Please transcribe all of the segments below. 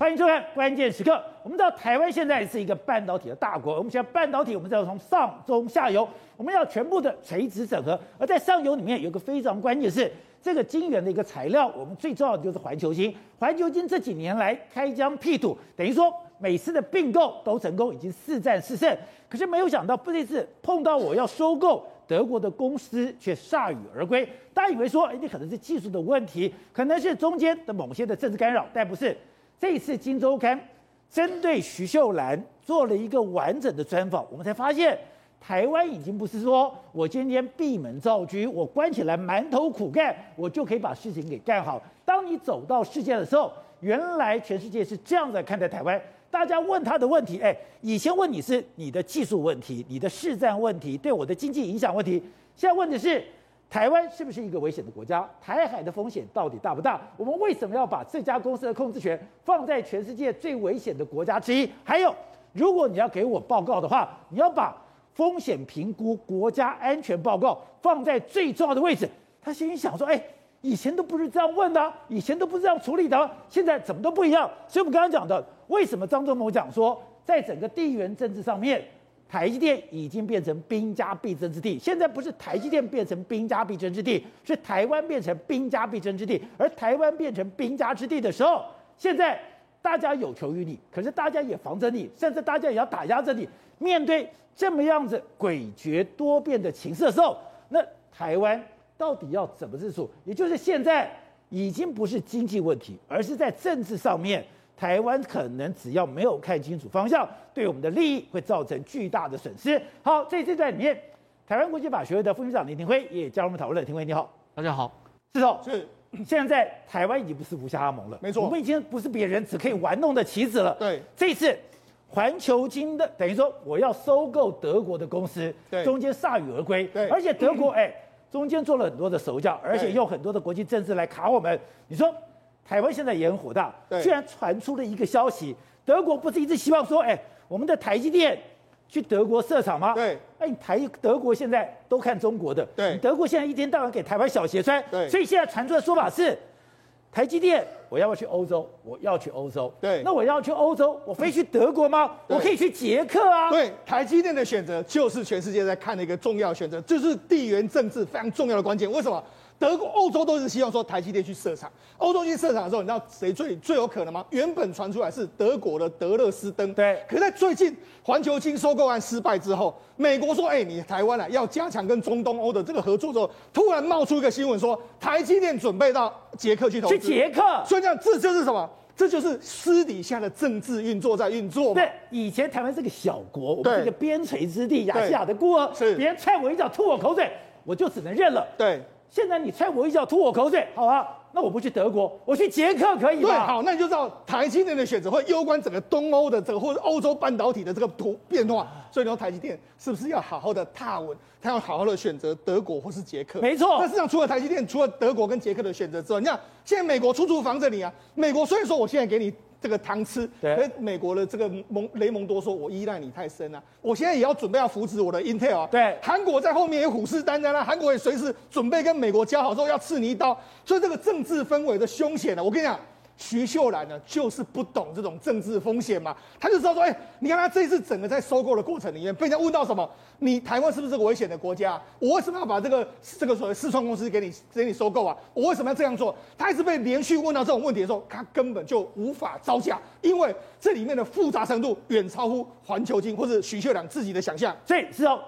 欢迎收看《关键时刻》。我们知道台湾现在是一个半导体的大国，我们现在半导体，我们要从上中下游，我们要全部的垂直整合。而在上游里面，有个非常关键是这个晶圆的一个材料，我们最重要的就是环球晶。环球晶这几年来开疆辟土，等于说每次的并购都成功，已经四战四胜。可是没有想到，这次碰到我要收购。德国的公司却铩羽而归，大家以为说，哎，你可能是技术的问题，可能是中间的某些的政治干扰，但不是。这次《金周刊》针对徐秀兰做了一个完整的专访，我们才发现，台湾已经不是说我今天闭门造车，我关起来埋头苦干，我就可以把事情给干好。当你走到世界的时候，原来全世界是这样在看待台湾。大家问他的问题，哎，以前问你是你的技术问题、你的市占问题、对我的经济影响问题，现在问的是台湾是不是一个危险的国家？台海的风险到底大不大？我们为什么要把这家公司的控制权放在全世界最危险的国家之一？还有，如果你要给我报告的话，你要把风险评估、国家安全报告放在最重要的位置。他心里想说，哎。以前都不是这样问的，以前都不是这样处理的，现在怎么都不一样。所以我们刚刚讲的，为什么张忠谋讲说，在整个地缘政治上面，台积电已经变成兵家必争之地。现在不是台积电变成兵家必争之地，是台湾变成兵家必争之地。而台湾变成兵家之地的时候，现在大家有求于你，可是大家也防着你，甚至大家也要打压着你。面对这么样子诡谲多变的情势的时候，那台湾。到底要怎么自处？也就是现在已经不是经济问题，而是在政治上面，台湾可能只要没有看清楚方向，对我们的利益会造成巨大的损失。好，在这段里面，台湾国际法学会的副秘书长林廷辉也加入我们讨论。庭辉你好，大家好。是哦，是。现在台湾已经不是吴虾阿蒙了，没错，我们已经不是别人只可以玩弄的棋子了。对，这次环球金的等于说我要收购德国的公司，对，中间铩羽而归，对，而且德国哎。中间做了很多的手脚，而且用很多的国际政治来卡我们。你说台湾现在也很火大，居然传出了一个消息，德国不是一直希望说，哎，我们的台积电去德国设厂吗？对，哎，台德国现在都看中国的，对，德国现在一天到晚给台湾小鞋穿，对，所以现在传出的说法是。台积电，我要不要去欧洲？我要去欧洲。对，那我要去欧洲，我非去德国吗？我可以去捷克啊。对，台积电的选择就是全世界在看的一个重要选择，就是地缘政治非常重要的关键。为什么？德国、欧洲都是希望说台积电去设厂。欧洲去设厂的时候，你知道谁最最有可能吗？原本传出来是德国的德勒斯登。对。可是在最近环球金收购案失败之后，美国说：“哎、欸，你台湾啊要加强跟中东欧的这个合作。”之后，突然冒出一个新闻说，台积电准备到捷克去投资。去捷克。所以这样，这就是什么？这就是私底下的政治运作在运作。对，以前台湾是个小国，我们是个边陲之地，亚细亚的孤儿。是。别人踹我一脚，吐我口水，我就只能认了。对。现在你踹我一脚，吐我口水，好啊，那我不去德国，我去捷克可以吗？对，好，那你就知道台积电的选择会攸关整个东欧的这个或者欧洲半导体的这个图变化。所以你说台积电是不是要好好的踏稳？他要好好的选择德国或是捷克？没错。那实际上除了台积电，除了德国跟捷克的选择之外，你看现在美国处处防着你啊。美国虽然说我现在给你。这个糖吃，对，美国的这个蒙雷蒙多说：“我依赖你太深了，啊，我现在也要准备要扶持我的 Intel 啊。”对，韩国在后面也虎视眈眈了，韩国也随时准备跟美国交好之后要刺你一刀，所以这个政治氛围的凶险呢，我跟你讲。徐秀兰呢，就是不懂这种政治风险嘛，他就知道说，哎、你看他这一次整个在收购的过程里面，被人家问到什么，你台湾是不是这个危险的国家？我为什么要把这个这个所谓四川公司给你给你收购啊？我为什么要这样做？他一直被连续问到这种问题的时候，他根本就无法招架，因为这里面的复杂程度远超乎环球金或者徐秀兰自己的想象。所以是哦，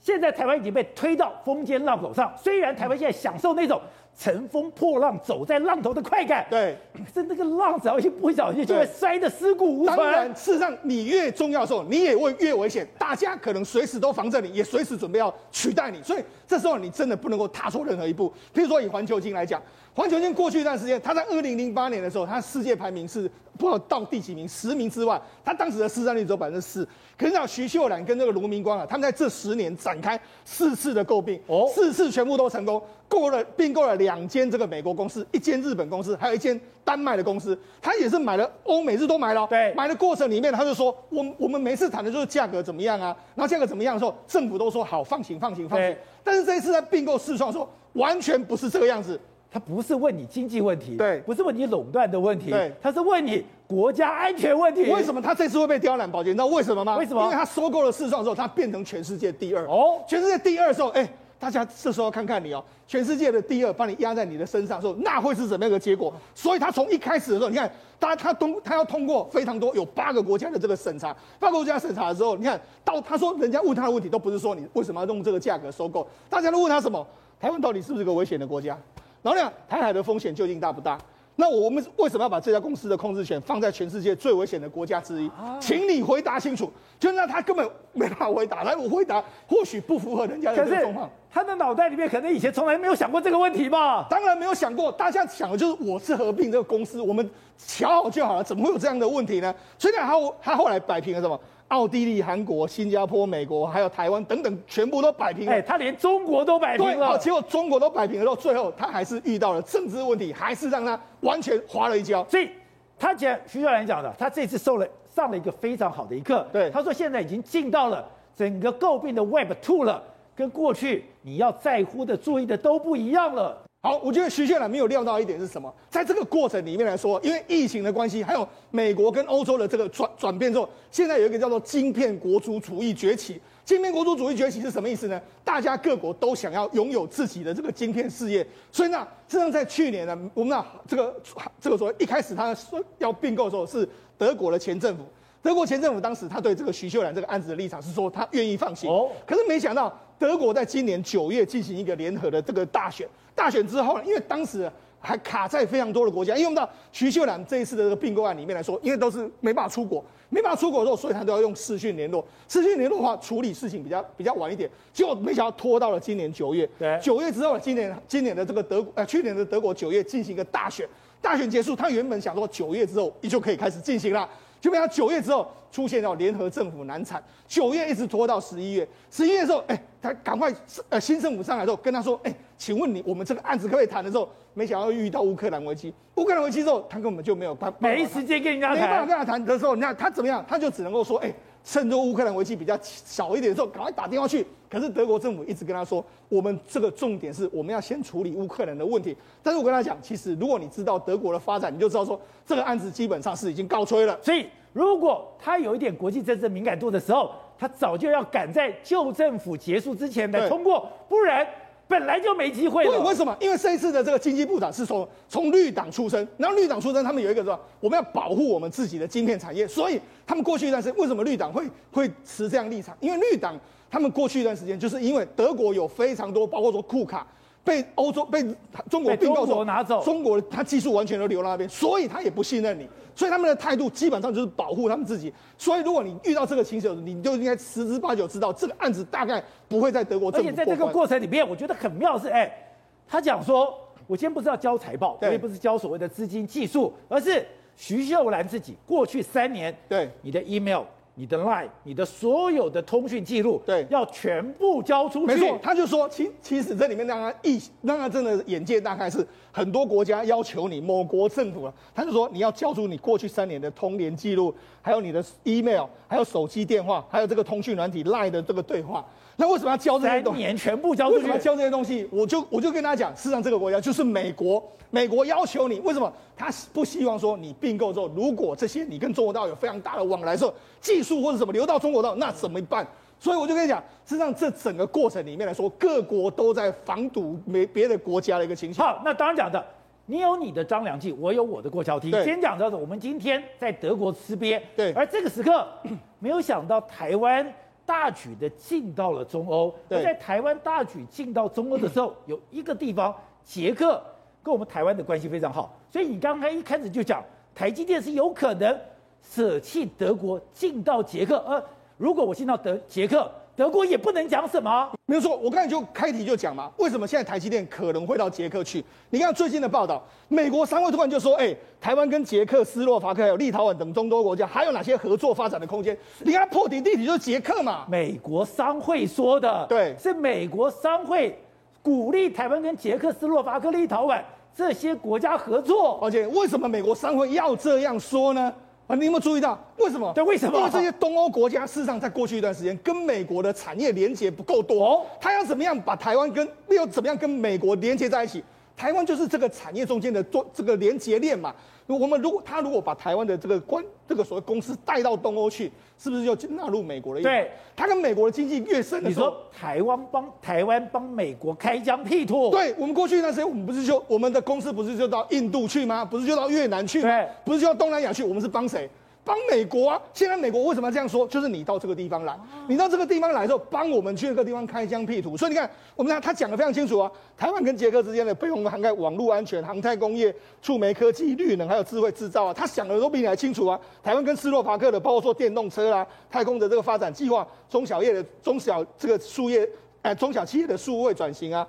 现在台湾已经被推到风尖浪口上，虽然台湾现在享受那种。乘风破浪，走在浪头的快感。对，可是那个浪只要一不小心，就会摔得尸骨无存。当然，事实上你越重要的时候，你也会越危险。大家可能随时都防着你，也随时准备要取代你。所以这时候你真的不能够踏错任何一步。譬如说以环球金来讲，环球金过去一段时间，它在二零零八年的时候，它世界排名是不知道到第几名，十名之外，它当时的市占率只有百分之四。可是让徐秀兰跟那个卢明光啊，他们在这十年展开四次的诟病，哦，四次全部都成功。购了并购了两间这个美国公司，一间日本公司，还有一间丹麦的公司。他也是买了欧美日都买了。对，买的过程里面，他就说，我我们每次谈的就是价格怎么样啊，然后价格怎么样的时候，政府都说好，放行放行放行。但是这一次在并购四创的时候，完全不是这个样子。他不是问你经济问题，对，不是问你垄断的问题，对，他是问你国家安全问题。为什么他这次会被刁难？宝杰，你知道为什么吗？为什么？因为他收购了四创之后，他变成全世界第二。哦，全世界第二的时候，哎。大家这时候看看你哦，全世界的第二把你压在你的身上的时候，那会是怎么样的结果？所以他从一开始的时候，你看，他他通他要通过非常多有八个国家的这个审查，八个国家审查的时候，你看到他说人家问他的问题都不是说你为什么要用这个价格收购，大家都问他什么？台湾到底是不是个危险的国家？然后呢，台海的风险究竟大不大？那我们为什么要把这家公司的控制权放在全世界最危险的国家之一？请你回答清楚。就让他根本没办法回答，来我回答，或许不符合人家的这个状况。他的脑袋里面可能以前从来没有想过这个问题吧？当然没有想过，大家想的就是我是合并这个公司，我们瞧好就好了，怎么会有这样的问题呢？所以呢，他他后来摆平了什么？奥地利、韩国、新加坡、美国，还有台湾等等，全部都摆平了。哎，他连中国都摆平了。结果中国都摆平了之后，最后他还是遇到了政治问题，还是让他完全滑了一跤。所以，他讲徐小兰讲的，他这次受了上了一个非常好的一课。对，他说现在已经进到了整个诟病的 Web Two 了，跟过去你要在乎的、注意的都不一样了。好，我觉得徐秀兰没有料到一点是什么？在这个过程里面来说，因为疫情的关系，还有美国跟欧洲的这个转转变之后，现在有一个叫做“晶片国族主义”崛起。晶片国族主义崛起是什么意思呢？大家各国都想要拥有自己的这个晶片事业。所以呢，实际上在去年呢，我们那这个这个说一开始他说要并购的时候，是德国的前政府。德国前政府当时他对这个徐秀兰这个案子的立场是说他愿意放行。可是没想到德国在今年九月进行一个联合的这个大选。大选之后呢，因为当时还卡在非常多的国家，因为我们知道徐秀兰这一次的这个并购案里面来说，因为都是没办法出国，没办法出国的时候，所以他都要用视讯联络。视讯联络的话，处理事情比较比较晚一点。结果没想到拖到了今年九月。对，九月之后，今年今年的这个德呃去年的德国九月进行一个大选，大选结束，他原本想说九月之后你就可以开始进行了。就被他九月之后出现到联合政府难产，九月一直拖到十一月，十一月的时候，哎、欸，他赶快呃新政府上来之后跟他说，哎、欸，请问你我们这个案子可不可以谈的时候，没想到遇到乌克兰危机，乌克兰危机之后，他根本就没有办法，没时间跟人家谈，没办法跟他谈的时候，你看他怎么样，他就只能够说，哎、欸。趁着乌克兰危机比较小一点的时候，赶快打电话去。可是德国政府一直跟他说，我们这个重点是我们要先处理乌克兰的问题。但是我跟他讲，其实如果你知道德国的发展，你就知道说这个案子基本上是已经告吹了。所以如果他有一点国际政治敏感度的时候，他早就要赶在旧政府结束之前来通过，不然。本来就没机会为。为什么？因为这一次的这个经济部长是从从绿党出身，然后绿党出身，他们有一个说我们要保护我们自己的晶片产业，所以他们过去一段时间为什么绿党会会持这样立场？因为绿党他们过去一段时间就是因为德国有非常多，包括说库卡。被欧洲被中国并购走拿走，中国他技术完全都流到那边，所以他也不信任你，所以他们的态度基本上就是保护他们自己。所以如果你遇到这个情形，你就应该十之八九知道这个案子大概不会在德国。而且在这个过程里面，我觉得很妙是，哎，他讲说，我今天不是要交财报，我也不是交所谓的资金技术，而是徐秀兰自己过去三年对你的 email。你的 line，你的所有的通讯记录，对，要全部交出去。没错，他就说，其其实这里面让他一，让他真的眼界大概是很多国家要求你某国政府了，他就说你要交出你过去三年的通联记录，还有你的 email，还有手机电话，还有这个通讯软体 line 的这个对话。那为什么要交这些东西？三年全部交出去？为什么要交这些东西？我就我就跟他讲，事实上这个国家就是美国，美国要求你，为什么他不希望说你并购之后，如果这些你跟中国大陆有非常大的往来的时候，技术或者什么流到中国大陆，那怎么办？所以我就跟你讲，事实上这整个过程里面来说，各国都在防堵没别的国家的一个情形。好，那当然讲的，你有你的张良计，我有我的过桥梯。先讲到的，我们今天在德国吃鳖，对，而这个时刻没有想到台湾。大举的进到了中欧，而在台湾大举进到中欧的时候，有一个地方，捷克跟我们台湾的关系非常好，所以你刚才一开始就讲，台积电是有可能舍弃德国进到捷克，而如果我进到德捷克。德国也不能讲什么，没有错。我刚才就开题就讲嘛，为什么现在台积电可能会到捷克去？你看最近的报道，美国商会突然就说：“哎、欸，台湾跟捷克斯洛伐克还有立陶宛等众多国家还有哪些合作发展的空间？”你看破题地题就是捷克嘛。美国商会说的，对，是美国商会鼓励台湾跟捷克斯洛伐克、立陶宛这些国家合作。而且为什么美国商会要这样说呢？啊，你有没有注意到为什么？对，为什么？因为这些东欧国家事实上在过去一段时间跟美国的产业连接不够多，哦，他要怎么样把台湾跟又怎么样跟美国连接在一起？台湾就是这个产业中间的做这个连接链嘛。我们如果他如果把台湾的这个关这个所谓公司带到东欧去，是不是就纳入美国的？对，他跟美国的经济越深的时候，你说台湾帮台湾帮美国开疆辟土？对，我们过去那时间，我们不是就我们的公司不是就到印度去吗？不是就到越南去吗？对，不是就到东南亚去？我们是帮谁？帮美国啊！现在美国为什么要这样说？就是你到这个地方来，你到这个地方来之后，帮我们去那个地方开疆辟土。所以你看，我们看他讲的非常清楚啊。台湾跟捷克之间的备用涵盖网络安全、航太工业、触媒科技、绿能，还有智慧制造啊，他想的都比你还清楚啊。台湾跟斯洛伐克的，包括说电动车啦、太空的这个发展计划、中小业的中小这个数业，哎，中小企业的数位转型啊。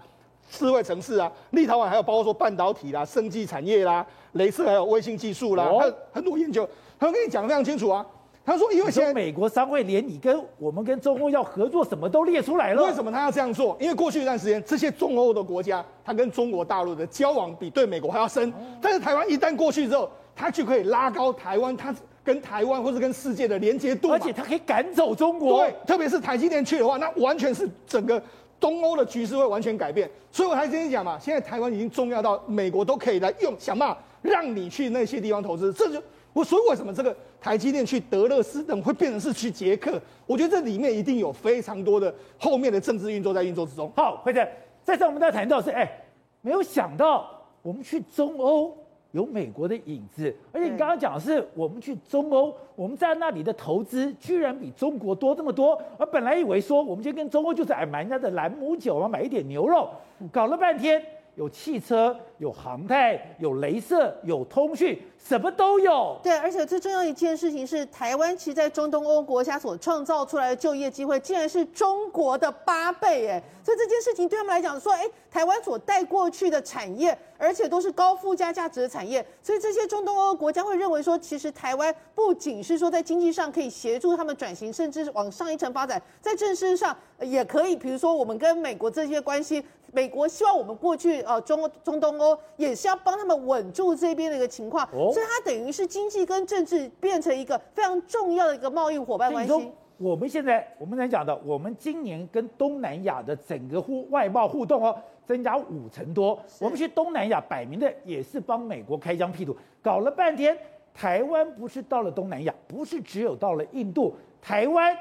智慧城市啊，立陶宛还有包括说半导体啦、生技产业啦、镭射还有卫星技术啦，还有很多研究。他跟你讲的非常清楚啊。他说，因为现在美国商会连你跟我们跟中欧要合作什么都列出来了。为什么他要这样做？因为过去一段时间，这些中欧的国家，他跟中国大陆的交往比对美国还要深。但是台湾一旦过去之后，他就可以拉高台湾，他跟台湾或是跟世界的连接度，而且他可以赶走中国。对，特别是台积电去的话，那完全是整个。东欧的局势会完全改变，所以我还跟你讲嘛，现在台湾已经重要到美国都可以来用，想办法让你去那些地方投资。这就我所以为什么这个台积电去德勒斯登会变成是去捷克？我觉得这里面一定有非常多的后面的政治运作在运作之中。好，辉正，再上我们再谈到是，哎，没有想到我们去中欧。有美国的影子，而且你刚刚讲的是我们去中欧，我们在那里的投资居然比中国多这么多。而本来以为说我们就跟中欧就是哎买人家的兰姆酒啊，买一点牛肉，搞了半天有汽车、有航太、有镭射、有通讯。什么都有，对，而且最重要一件事情是，台湾其实在中东欧国家所创造出来的就业机会，竟然是中国的八倍，哎，所以这件事情对他们来讲，说，哎，台湾所带过去的产业，而且都是高附加价值的产业，所以这些中东欧国家会认为说，其实台湾不仅是说在经济上可以协助他们转型，甚至是往上一层发展，在政治上也可以，比如说我们跟美国这些关系，美国希望我们过去呃中中东欧也是要帮他们稳住这边的一个情况。哦所以它等于是经济跟政治变成一个非常重要的一个贸易伙伴关系。我们现在我们才讲的，我们今年跟东南亚的整个互外贸互动哦，增加五成多。我们去东南亚摆明的也是帮美国开疆辟土，搞了半天，台湾不是到了东南亚，不是只有到了印度，台湾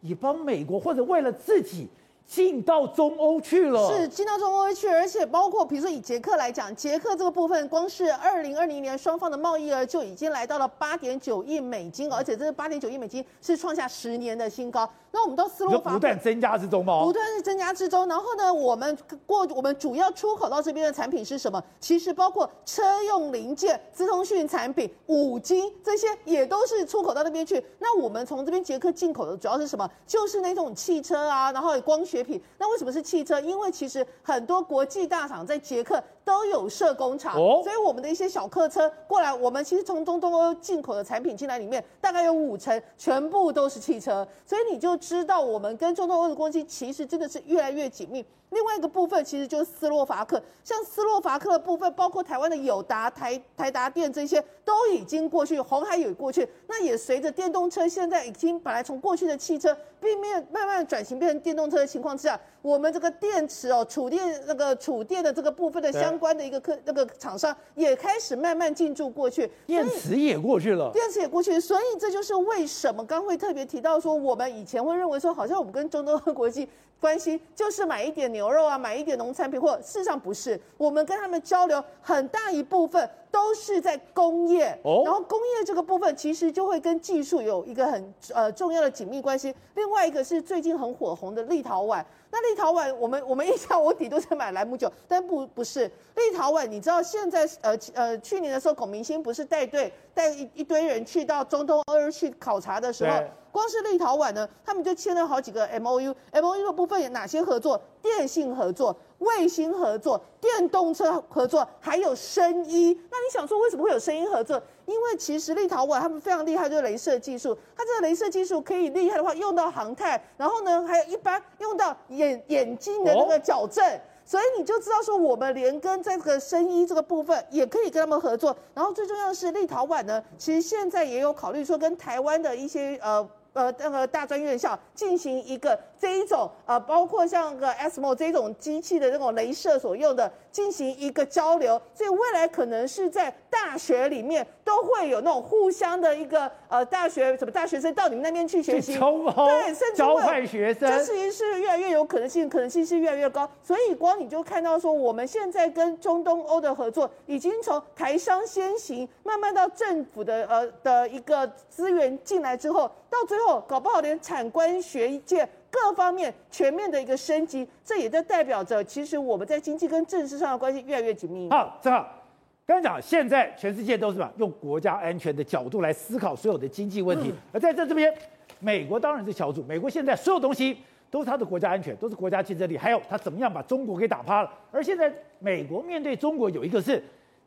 也帮美国或者为了自己。进到中欧去了，是进到中欧去，而且包括比如说以捷克来讲，捷克这个部分，光是二零二零年双方的贸易额就已经来到了八点九亿美金，而且这八点九亿美金是创下十年的新高。那我们到斯洛伐克不断增加之中吗？不断是增加之中。然后呢，我们过我们主要出口到这边的产品是什么？其实包括车用零件、资通讯产品、五金这些也都是出口到那边去。那我们从这边捷克进口的主要是什么？就是那种汽车啊，然后光学品。那为什么是汽车？因为其实很多国际大厂在捷克都有设工厂，哦、所以我们的一些小客车过来，我们其实从中东欧进口的产品进来里面，大概有五成全部都是汽车。所以你就知道我们跟中东欧的关系其实真的是越来越紧密。另外一个部分其实就是斯洛伐克，像斯洛伐克的部分，包括台湾的友达、台台达电这些都已经过去，红海也过去。那也随着电动车现在已经本来从过去的汽车，并没有慢慢转型变成电动车的情况之下，我们这个电池哦，储电那个储电的这个部分的相关的一个客那个厂商也开始慢慢进驻过去，电池也过去了，电池也过去，所以这就是为什么刚会特别提到说，我们以前会认为说，好像我们跟中东国际。关系就是买一点牛肉啊，买一点农产品，或事实上不是。我们跟他们交流很大一部分都是在工业，哦、然后工业这个部分其实就会跟技术有一个很呃重要的紧密关系。另外一个是最近很火红的立陶宛。那立陶宛，我们我们一想，我底都在买莱姆酒，但不不是立陶宛。你知道现在呃呃去年的时候，孔明鑫不是带队带一一堆人去到中东欧去考察的时候，光是立陶宛呢，他们就签了好几个 M O U，M O U 的部分有哪些合作？电信合作、卫星合作、电动车合作，还有声医。那你想说为什么会有声医合作？因为其实立陶宛他们非常厉害，就是雷射技术。它这个雷射技术可以厉害的话，用到航太，然后呢，还有一般用到眼眼睛的那个矫正。所以你就知道说，我们连跟这个声医这个部分也可以跟他们合作。然后最重要的是，立陶宛呢，其实现在也有考虑说跟台湾的一些呃。呃，那个大专院校进行一个这一种呃，包括像个 ASML 这种机器的这种镭射所用的进行一个交流，所以未来可能是在大学里面都会有那种互相的一个呃大学什么大学生到你们那边去学习，对，甚至交换学生，这事情是越来越有可能性，可能性是越来越高。所以光你就看到说，我们现在跟中东欧的合作已经从台商先行，慢慢到政府的呃的一个资源进来之后，到最后搞不好连产官学界。各方面全面的一个升级，这也就代表着，其实我们在经济跟政治上的关系越来越紧密。好，正好，刚才讲，现在全世界都是什么？用国家安全的角度来思考所有的经济问题。嗯、而在这这边，美国当然是翘楚。美国现在所有东西都是他的国家安全，都是国家竞争力，还有他怎么样把中国给打趴了。而现在美国面对中国，有一个是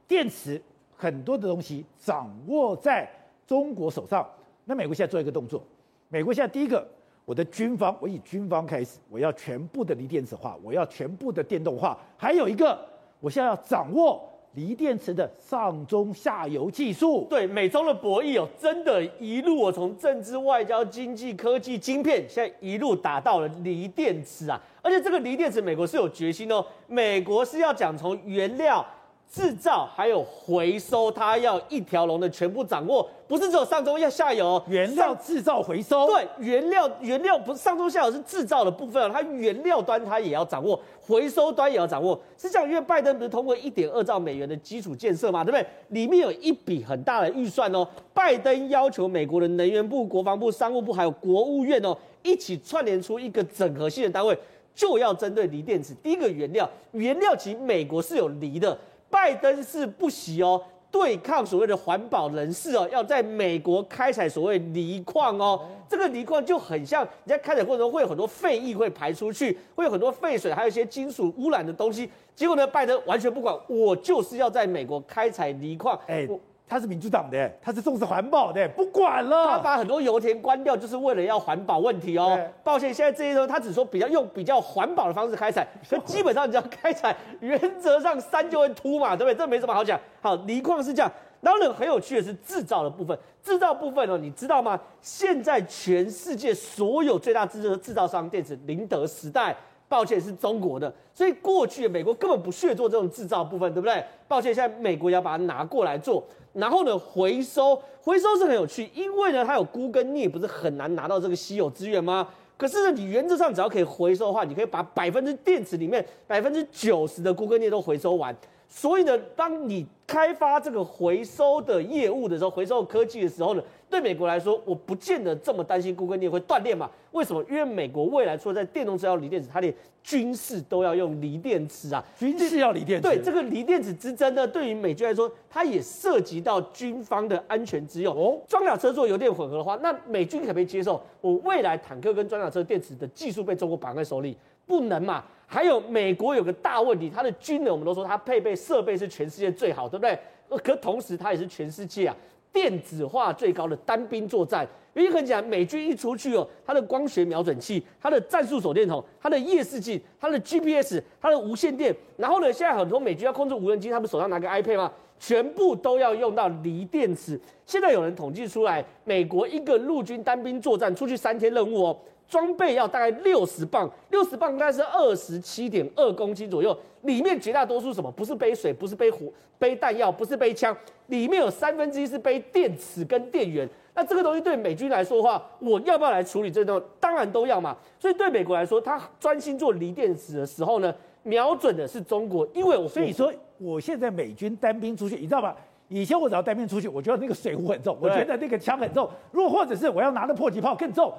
电池，很多的东西掌握在中国手上。那美国现在做一个动作，美国现在第一个。我的军方，我以军方开始，我要全部的锂电池化，我要全部的电动化，还有一个，我现在要掌握锂电池的上中下游技术。对，美中的博弈哦，真的，一路我从政治、外交、经济、科技、晶片，现在一路打到了锂电池啊！而且这个锂电池，美国是有决心哦，美国是要讲从原料。制造还有回收，它要一条龙的全部掌握，不是只有上中要下游，原料制造回收。对，原料原料不是上中下游是制造的部分，它原料端它也要掌握，回收端也要掌握。是这样，因为拜登不是通过一点二兆美元的基础建设嘛，对不对？里面有一笔很大的预算哦，拜登要求美国的能源部、国防部、商务部还有国务院哦，一起串联出一个整合性的单位，就要针对锂电池。第一个原料，原料其实美国是有锂的。拜登是不惜哦，对抗所谓的环保人士哦，要在美国开采所谓锂矿哦。这个锂矿就很像你在开采过程中会有很多废液会排出去，会有很多废水，还有一些金属污染的东西。结果呢，拜登完全不管，我就是要在美国开采锂矿。哎。他是民主党的，他是重视环保的，不管了。他把很多油田关掉，就是为了要环保问题哦。抱歉，现在这些东西他只说比较用比较环保的方式开采，可基本上你只要开采，原则上山就会秃嘛，对不对？这没什么好讲。好，锂矿是这样。然后呢，很有趣的是制造的部分，制造部分哦，你知道吗？现在全世界所有最大制造制造商电子，宁德时代。抱歉，是中国的，所以过去美国根本不屑做这种制造部分，对不对？抱歉，现在美国要把它拿过来做，然后呢，回收，回收是很有趣，因为呢，它有钴跟镍，不是很难拿到这个稀有资源吗？可是呢，你原则上只要可以回收的话，你可以把百分之电池里面百分之九十的钴跟镍都回收完。所以呢，当你开发这个回收的业务的时候，回收科技的时候呢，对美国来说，我不见得这么担心供应链会断裂嘛？为什么？因为美国未来除了在电动车要锂电池，它连军事都要用锂电池啊。军事要锂电池。对这个锂电池之争呢，对于美军来说，它也涉及到军方的安全之用。哦，装甲车做油电混合的话，那美军可不可以接受我未来坦克跟装甲车电池的技术被中国绑在手里？不能嘛？还有美国有个大问题，它的军人我们都说它配备设备是全世界最好，对不对？可同时它也是全世界啊电子化最高的单兵作战。原因很简单，美军一出去哦，它的光学瞄准器、它的战术手电筒、它的夜视镜、它的 GPS、它的无线电，然后呢，现在很多美军要控制无人机，他们手上拿个 iPad 吗？全部都要用到锂电池。现在有人统计出来，美国一个陆军单兵作战出去三天任务哦。装备要大概六十磅，六十磅大概是二十七点二公斤左右。里面绝大多数什么？不是背水，不是背火，背弹药，不是背枪，里面有三分之一是背电池跟电源。那这个东西对美军来说的话，我要不要来处理这东西？当然都要嘛。所以对美国来说，他专心做锂电池的时候呢，瞄准的是中国。因为我所以说，我现在美军单兵出去，你知道吧？以前我只要单兵出去，我觉得那个水壶很重，我觉得那个枪很重。如果或者是我要拿的迫击炮更重。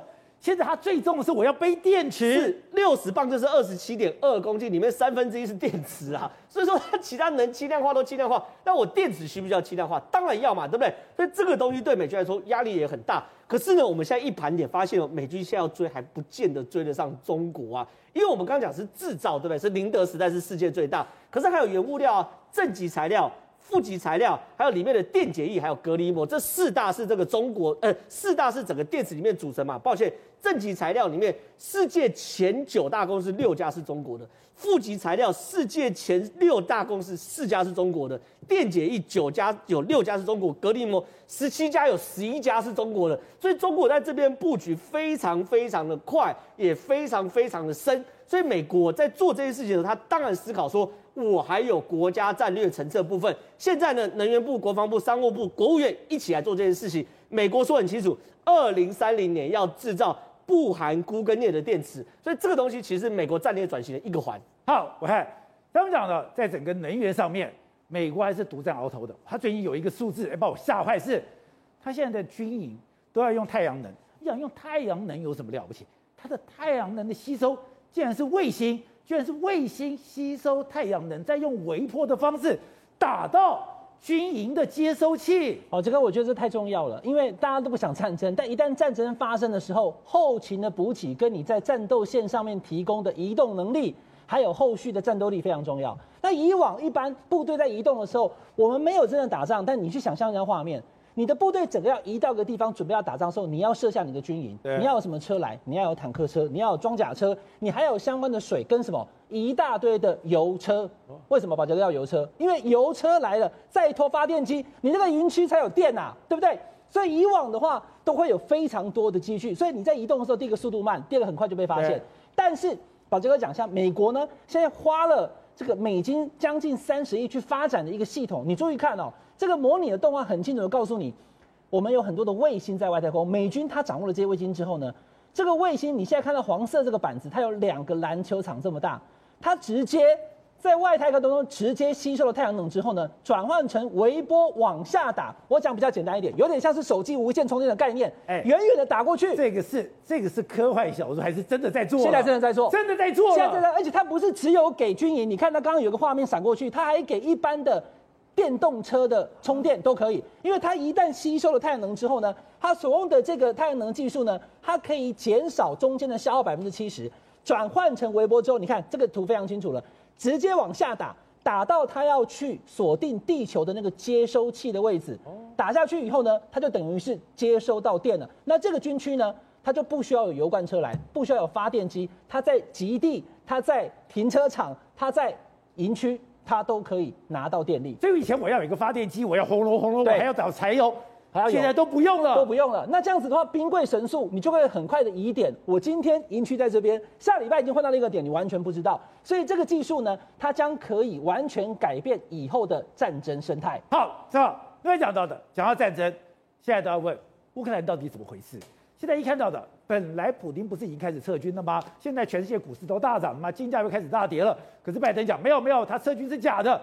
现在它最重的是我要背电池，六十磅就是二十七点二公斤，里面三分之一是电池啊，所以说它其他能轻量化都轻量化，那我电池需不需要轻量化？当然要嘛，对不对？所以这个东西对美军来说压力也很大。可是呢，我们现在一盘点发现，美军现在要追还不见得追得上中国啊，因为我们刚刚讲是制造，对不对？是宁德时代是世界最大，可是还有原物料啊，正极材料。负极材料，还有里面的电解液，还有隔离膜，这四大是这个中国，呃，四大是整个电池里面组成嘛。抱歉，正极材料里面，世界前九大公司六家是中国的；负极材料，世界前六大公司四家是中国的；电解液九家有六家是中国，隔离膜十七家有十一家是中国的。所以中国在这边布局非常非常的快，也非常非常的深。所以美国在做这些事情的时候，他当然思考说，我还有国家战略层次的部分。现在呢，能源部、国防部、商务部、国务院一起来做这件事情。美国说很清楚，二零三零年要制造不含钴跟镍的电池，所以这个东西其实美国战略转型的一个环。好，我看他们讲的，在整个能源上面，美国还是独占鳌头的。他最近有一个数字，哎，把我吓坏，是，他现在的军营都要用太阳能。你想用太阳能有什么了不起？它的太阳能的吸收，竟然是卫星，居然是卫星吸收太阳能，再用微波的方式打到军营的接收器。哦，这个我觉得这太重要了，因为大家都不想战争，但一旦战争发生的时候，后勤的补给跟你在战斗线上面提供的移动能力，还有后续的战斗力非常重要。那以往一般部队在移动的时候，我们没有真的打仗，但你去想象一下画面。你的部队整个要移到个地方，准备要打仗的时候，你要设下你的军营，你要有什么车来？你要有坦克车，你要有装甲车，你还有相关的水跟什么一大堆的油车。为什么宝杰哥要油车？因为油车来了，再拖发电机，你那个营区才有电呐，对不对？所以以往的话都会有非常多的积蓄，所以你在移动的时候，第一个速度慢，第二个很快就被发现。但是宝杰哥讲一下，美国呢现在花了这个美金将近三十亿去发展的一个系统，你注意看哦。这个模拟的动画很清楚的告诉你，我们有很多的卫星在外太空。美军他掌握了这些卫星之后呢，这个卫星你现在看到黄色这个板子，它有两个篮球场这么大，它直接在外太空当中直接吸收了太阳能之后呢，转换成微波往下打。我讲比较简单一点，有点像是手机无线充电的概念，哎，远远的打过去。这个是这个是科幻小说还是真的在做？现在真的在做，真的在做。现在在，而且它不是只有给军营，你看它刚刚有个画面闪过去，它还给一般的。电动车的充电都可以，因为它一旦吸收了太阳能之后呢，它所用的这个太阳能技术呢，它可以减少中间的消耗百分之七十，转换成微波之后，你看这个图非常清楚了，直接往下打，打到它要去锁定地球的那个接收器的位置，打下去以后呢，它就等于是接收到电了。那这个军区呢，它就不需要有油罐车来，不需要有发电机，它在极地，它在停车场，它在营区。它都可以拿到电力。所以以前我要有一个发电机，我要轰隆轰隆，我还要找柴油，现在都不用了，都不用了。那这样子的话，兵贵神速，你就会很快的移点。我今天营区在这边，下礼拜已经换到另一个点，你完全不知道。所以这个技术呢，它将可以完全改变以后的战争生态。好，正好刚才讲到的，讲到战争，现在都要问乌克兰到底怎么回事？现在一看到的，本来普丁不是已经开始撤军了吗？现在全世界股市都大涨了吗？金价又开始大跌了。可是拜登讲没有没有，他撤军是假的。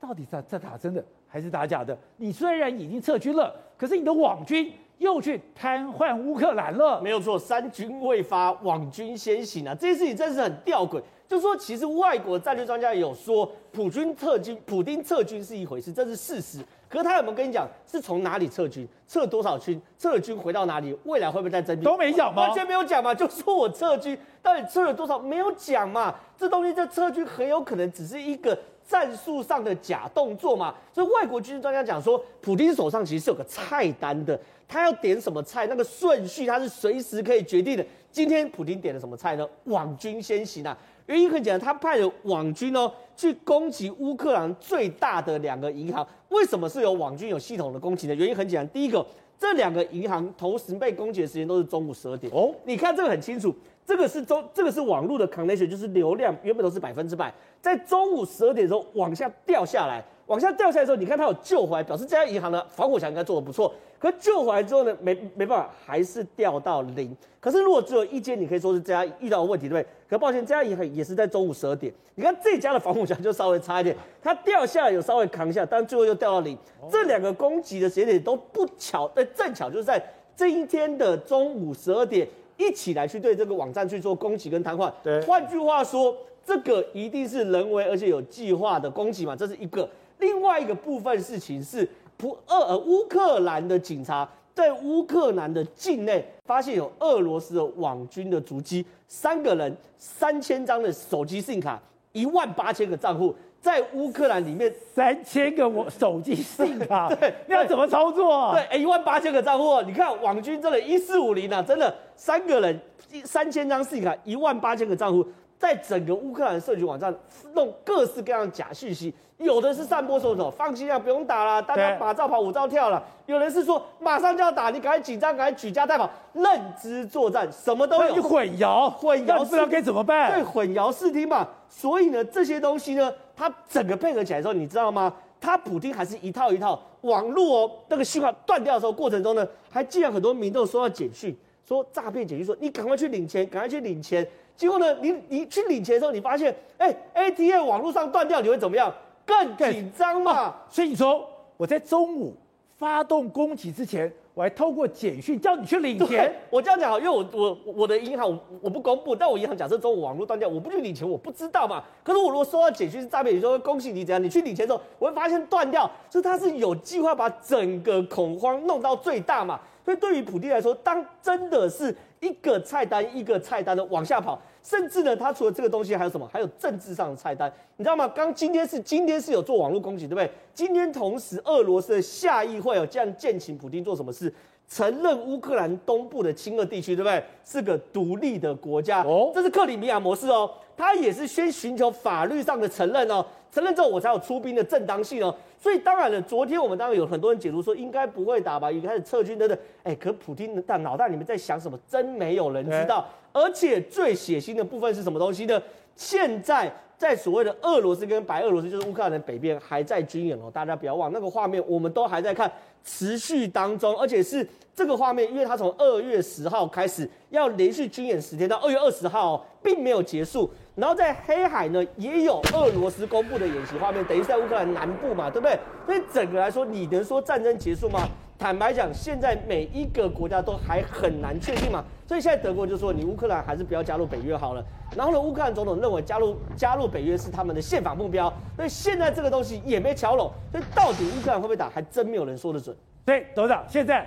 到底在在打真的还是打假的？你虽然已经撤军了，可是你的网军又去瘫痪乌克兰了。没有错，三军未发，网军先行啊！这件事情真是很吊诡。就是说，其实外国战略专家也有说，普军撤军，普丁撤军是一回事，这是事实。可是他有没有跟你讲是从哪里撤军，撤多少军，撤了军回到哪里，未来会不会再征兵？都没讲吗？完全没有讲嘛，就说我撤军，到底撤了多少没有讲嘛？这东西这撤军很有可能只是一个战术上的假动作嘛。所以外国军事专家讲说，普京手上其实是有个菜单的，他要点什么菜，那个顺序他是随时可以决定的。今天普京点了什么菜呢？网军先行啊。原因很简单，他派了网军哦去攻击乌克兰最大的两个银行。为什么是有网军有系统的攻击呢？原因很简单，第一个，这两个银行同时被攻击的时间都是中午十二点哦。你看这个很清楚，这个是中这个是网络的 connection，就是流量原本都是百分之百，在中午十二点的时候往下掉下来。往下掉下来的时候，你看它有救回来，表示这家银行的防火墙应该做的不错。可救回来之后呢，没没办法，还是掉到零。可是如果只有一间，你可以说是这家遇到的问题，对不对？可抱歉，这家银行也是在中午十二点。你看这家的防火墙就稍微差一点，它掉下来有稍微扛一下，但最后又掉到零。这两个攻击的时间点都不巧，对，正巧就是在这一天的中午十二点一起来去对这个网站去做攻击跟瘫痪。对，换句话说，这个一定是人为而且有计划的攻击嘛，这是一个。另外一个部分事情是，普俄呃乌克兰的警察在乌克兰的境内发现有俄罗斯的网军的足迹，三个人，三千张的手机 SIM 卡，一万八千个账户，在乌克兰里面三千个我手机 SIM 卡，对，那要怎么操作啊？对，一万八千个账户，你看网军真的，一四五零啊，真的三个人，三千张 SIM 卡，一万八千个账户。在整个乌克兰社群网站弄各式各样的假讯息，有的是散播说什么放心啊，不用打了，大家马照跑，舞照跳了；有人是说马上就要打，你赶快紧张，赶快举家带跑，认知作战，什么都有。你混淆，混淆，不知道该怎么办？对，混淆视听嘛。所以呢，这些东西呢，它整个配合起来的时候，你知道吗？它普丁还是一套一套网络哦，那个信号断掉的时候过程中呢，还竟然很多民众收到简讯，说诈骗简讯，说你赶快去领钱，赶快去领钱。结果呢，你你去领钱的时候，你发现，哎，ATM 网络上断掉，你会怎么样？更紧张嘛、啊。所以你说我在中午发动攻击之前，我还透过简讯叫你去领钱。我这样讲好，因为我我我的银行我我不公布，但我银行假设中午网络断掉，我不去领钱，我不知道嘛。可是我如果收到简讯是诈骗，你说恭喜你怎样？你去领钱的时候，我会发现断掉，所以他是有计划把整个恐慌弄到最大嘛。所以对于普丁来说，当真的是一个菜单一个菜单的往下跑，甚至呢，他除了这个东西还有什么？还有政治上的菜单，你知道吗？刚今天是今天是有做网络攻击，对不对？今天同时，俄罗斯的下议会有这样建请普京做什么事？承认乌克兰东部的亲俄地区，对不对？是个独立的国家哦，这是克里米亚模式哦。他也是先寻求法律上的承认哦，承认之后我才有出兵的正当性哦。所以当然了，昨天我们当然有很多人解读说应该不会打吧，已经开始撤军等等。哎，可普京的脑袋里面在想什么，真没有人知道。而且最血腥的部分是什么东西呢？现在在所谓的俄罗斯跟白俄罗斯，就是乌克兰的北边还在军演哦。大家不要忘那个画面，我们都还在看，持续当中，而且是这个画面，因为它从二月十号开始要连续军演十天到二月二十号哦，并没有结束。然后在黑海呢，也有俄罗斯公布的演习画面，等于是在乌克兰南部嘛，对不对？所以整个来说，你能说战争结束吗？坦白讲，现在每一个国家都还很难确定嘛。所以现在德国就说，你乌克兰还是不要加入北约好了。然后呢，乌克兰总统认为加入加入北约是他们的宪法目标。所以现在这个东西也没乔拢，所以到底乌克兰会不会打，还真没有人说得准。对，董事长，现在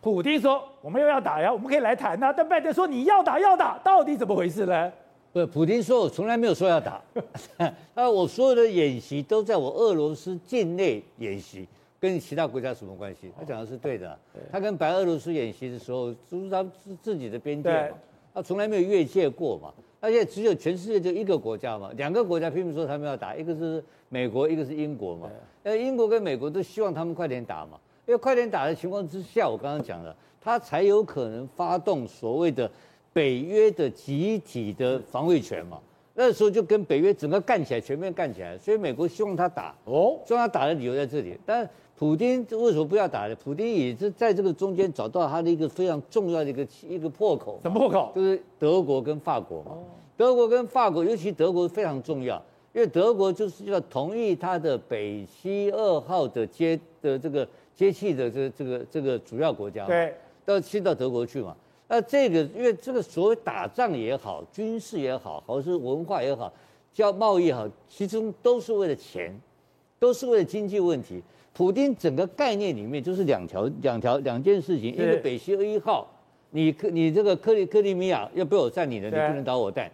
普京说我们又要打呀，我们可以来谈呐、但拜登说你要打要打，到底怎么回事呢？不，普京说：“我从来没有说要打，啊，我所有的演习都在我俄罗斯境内演习，跟其他国家什么关系？他讲的是对的。他跟白俄罗斯演习的时候，就是他自自己的边界嘛，他从来没有越界过嘛。而且只有全世界就一个国家嘛，两个国家拼命说他们要打，一个是美国，一个是英国嘛。呃，英国跟美国都希望他们快点打嘛，因为快点打的情况之下，我刚刚讲了，他才有可能发动所谓的。”北约的集体的防卫权嘛，那时候就跟北约整个干起来，全面干起来。所以美国希望他打哦，希望他打的理由在这里。但普京为什么不要打呢？普京也是在这个中间找到他的一个非常重要的一个一个破口。什么破口？就是德国跟法国嘛。德国跟法国，尤其德国非常重要，因为德国就是要同意他的北溪二号的接的这个接气的这个这个这个主要国家嘛，对，都要迁到德国去嘛。那这个，因为这个所谓打仗也好，军事也好，或者是文化也好，叫贸易也好，其中都是为了钱，都是为了经济问题。普京整个概念里面就是两条、两条、两件事情：一个北溪二一号，你克你这个克里克里米亚要被我占领了，你不能导我弹，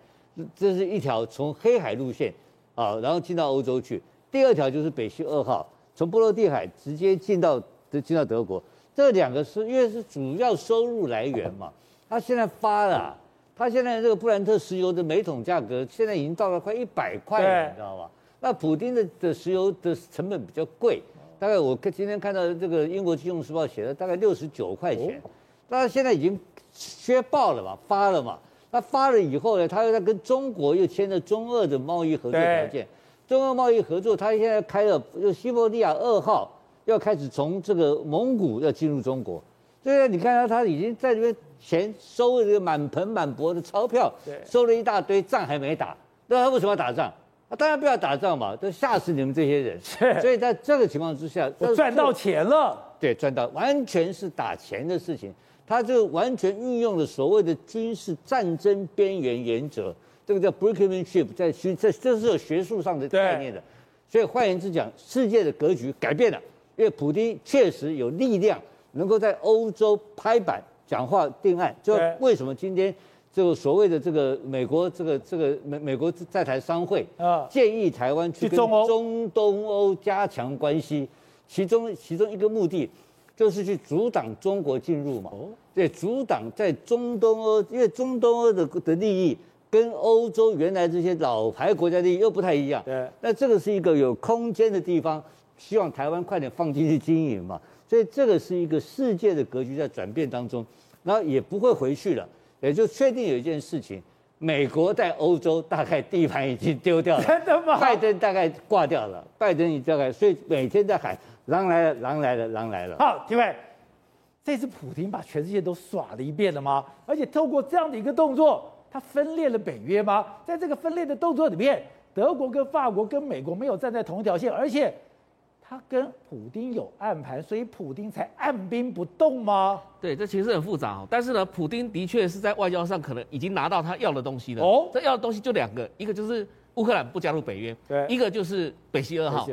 这是一条从黑海路线啊，然后进到欧洲去；第二条就是北溪二号，从波罗的海直接进到进到德国。这两个是因为是主要收入来源嘛。他现在发了，他现在这个布兰特石油的每桶价格现在已经到了快一百块了，你知道吧？那普丁的的石油的成本比较贵，大概我今天看到这个英国金融时报写的大概六十九块钱，那他现在已经削爆了嘛，发了嘛。那发了以后呢，他又在跟中国又签了中俄的贸易合作条件，中俄贸易合作，他现在开了就西伯利亚二号要开始从这个蒙古要进入中国，所以你看他他已经在这边。钱收了这个满盆满钵的钞票，收了一大堆，仗还没打，那他为什么要打仗？他当然不要打仗嘛，都吓死你们这些人。所以在这个情况之下，我赚到钱了。对，赚到完全是打钱的事情，他就完全运用了所谓的军事战争边缘原则，这个叫 brinkmanship，在学这这是有学术上的概念的。所以换言之讲，世界的格局改变了，因为普京确实有力量能够在欧洲拍板。讲话定案，就为什么今天这个所谓的这个美国这个这个美美国在台商会啊，建议台湾去跟中东欧加强关系，其中其中一个目的就是去阻挡中国进入嘛，对，阻挡在中东欧，因为中东欧的的利益跟欧洲原来这些老牌国家利益又不太一样。对，那这个是一个有空间的地方，希望台湾快点放进去经营嘛。所以这个是一个世界的格局在转变当中，然后也不会回去了，也就确定有一件事情。美国在欧洲大概地盘已经丢掉了，真的吗？拜登大概挂掉了，拜登已大概，所以每天在喊“狼来了，狼来了，狼来了”。好，各位，这次普京把全世界都耍了一遍了吗？而且透过这样的一个动作，他分裂了北约吗？在这个分裂的动作里面，德国跟法国跟美国没有站在同一条线，而且。他跟普丁有暗盘，所以普丁才按兵不动吗？对，这其实很复杂哦。但是呢，普丁的确是在外交上可能已经拿到他要的东西了。哦，这要的东西就两个，一个就是乌克兰不加入北约，对，一个就是北溪二号。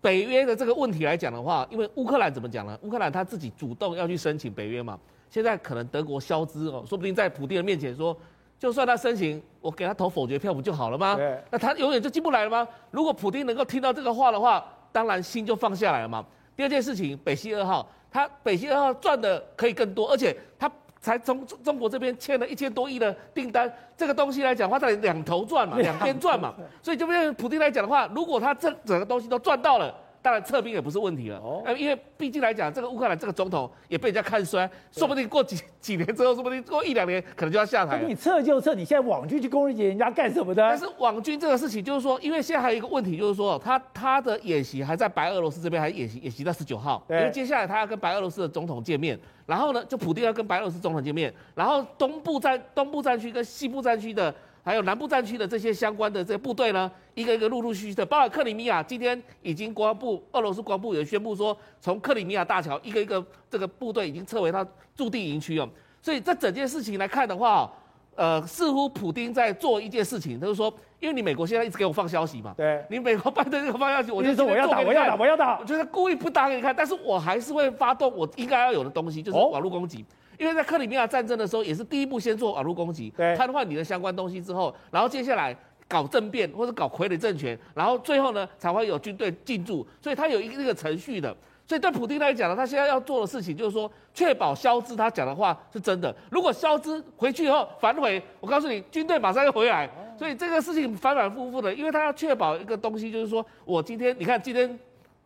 北约的这个问题来讲的话，因为乌克兰怎么讲呢？乌克兰他自己主动要去申请北约嘛。现在可能德国消资哦，说不定在普丁的面前说，就算他申请，我给他投否决票不就好了吗？对，那他永远就进不来了吗？如果普丁能够听到这个话的话。当然心就放下来了嘛。第二件事情，北溪二号，它北溪二号赚的可以更多，而且它才从中国这边签了一千多亿的订单，这个东西来讲的话，两头赚嘛，两边赚嘛。所以就变成普京来讲的话，如果他这整个东西都赚到了。当然撤兵也不是问题了，哦，因为毕竟来讲，这个乌克兰这个总统也被人家看衰，说不定过几 几年之后，说不定过一两年，可能就要下台。你撤就撤，你现在网军去攻击人家干什么的？但是网军这个事情，就是说，因为现在还有一个问题，就是说，他他的演习还在白俄罗斯这边，还演习演习到十九号，因为接下来他要跟白俄罗斯的总统见面，然后呢，就普丁要跟白俄罗斯总统见面，然后东部战东部战区跟西部战区的。还有南部战区的这些相关的这些部队呢，一个一个陆陆续续的，包括克里米亚，今天已经国防部、俄罗斯国防部也宣布说，从克里米亚大桥一个一个这个部队已经撤回他驻地营区哦。所以这整件事情来看的话，呃，似乎普丁在做一件事情，就是说，因为你美国现在一直给我放消息嘛，对，你美国拜登这个放消息，我就说我要打，我要打，我要打，我就是故意不打给你看，但是我还是会发动我应该要有的东西，就是网络攻击。因为在克里米亚战争的时候，也是第一步先做网络攻击，瘫痪你的相关东西之后，然后接下来搞政变或者搞傀儡政权，然后最后呢才会有军队进驻，所以他有一个这个程序的。所以对普丁来讲呢，他现在要做的事情就是说，确保肖兹他讲的话是真的。如果肖兹回去以后反悔，我告诉你，军队马上又回来。所以这个事情反反复复的，因为他要确保一个东西，就是说我今天你看今天。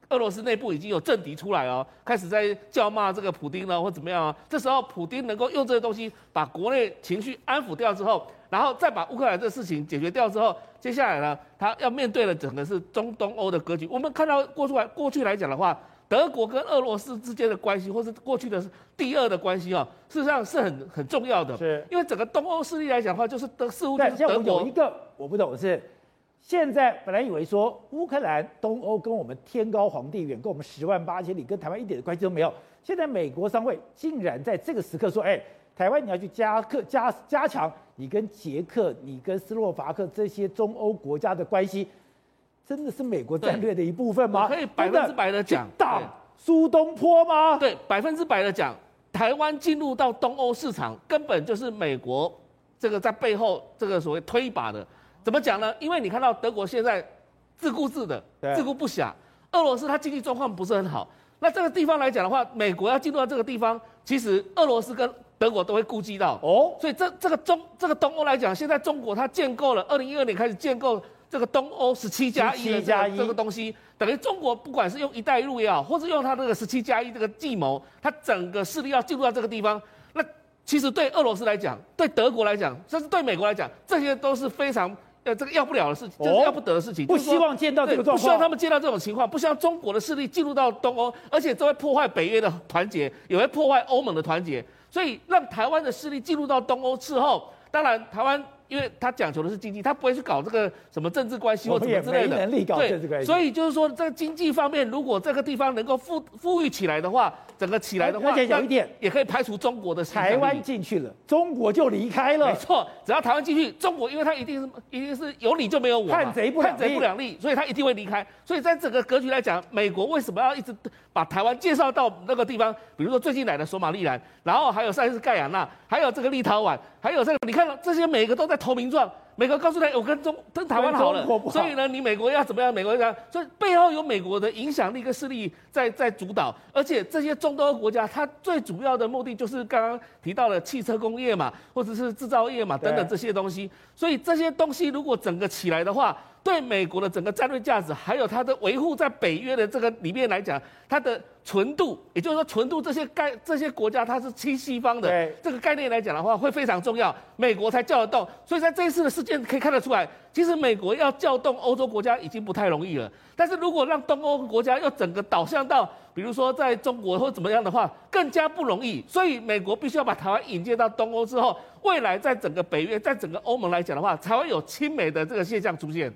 俄罗斯内部已经有政敌出来哦，开始在叫骂这个普丁了，或怎么样啊？这时候普丁能够用这个东西把国内情绪安抚掉之后，然后再把乌克兰这事情解决掉之后，接下来呢，他要面对的整个是中东欧的格局。我们看到过去来过去来讲的话，德国跟俄罗斯之间的关系，或是过去的第二的关系啊，事实上是很很重要的。是，因为整个东欧势力来讲的话，就是德似乎就是德国有一个我不懂的是。现在本来以为说乌克兰东欧跟我们天高皇帝远，跟我们十万八千里，跟台湾一点的关系都没有。现在美国商会竟然在这个时刻说：“哎，台湾你要去加克加加强你跟捷克、你跟斯洛伐克这些中欧国家的关系，真的是美国战略的一部分吗？”可以百分之百的讲，挡苏东坡吗？对，百分之百的讲，台湾进入到东欧市场，根本就是美国这个在背后这个所谓推一把的。怎么讲呢？因为你看到德国现在自顾自的，自顾不暇。俄罗斯它经济状况不是很好，那这个地方来讲的话，美国要进入到这个地方，其实俄罗斯跟德国都会顾及到哦。所以这这个中这个东欧来讲，现在中国它建构了，二零一二年开始建构这个东欧十七加一的这个东西，等于中国不管是用一带一路也好，或是用它这个十七加一这个计谋，它整个势力要进入到这个地方，那其实对俄罗斯来讲，对德国来讲，甚至对美国来讲，这些都是非常。呃，这个要不了的事情，就是要不得的事情。不希望见到这个状况，不希望他们见到这种情况，不希望中国的势力进入到东欧，而且这会破坏北约的团结，也会破坏欧盟的团结。所以让台湾的势力进入到东欧之后，当然台湾。因为他讲求的是经济，他不会去搞这个什么政治关系或什么之类的。能力搞政治关系。对，所以就是说，在经济方面，如果这个地方能够富富裕起来的话，整个起来的话，而且有一点也可以排除中国的台湾进去了，中国就离开了。没错，只要台湾进去，中国因为它一定是一定是有你就没有我，汉贼不两立，汉贼不两立，所以它一定会离开。所以在整个格局来讲，美国为什么要一直把台湾介绍到那个地方？比如说最近来的索马利兰，然后还有上一次盖亚纳，还有这个立陶宛，还有这个，你看到这些每个都在投名状。美国告诉他，我跟中跟台湾好了，好所以呢，你美国要怎么样？美国要怎么样？所以背后有美国的影响力跟势力在在主导，而且这些中东国家，它最主要的目的就是刚刚提到的汽车工业嘛，或者是制造业嘛，等等这些东西。所以这些东西如果整个起来的话，对美国的整个战略价值，还有它的维护在北约的这个里面来讲，它的纯度，也就是说纯度这些概这些国家它是亲西方的，这个概念来讲的话，会非常重要，美国才叫得动。所以在这一次的事件可以看得出来，其实美国要叫动欧洲国家已经不太容易了。但是如果让东欧国家要整个导向到，比如说在中国或怎么样的话，更加不容易。所以美国必须要把台湾引介到东欧之后，未来在整个北约，在整个欧盟来讲的话，才会有亲美的这个现象出现。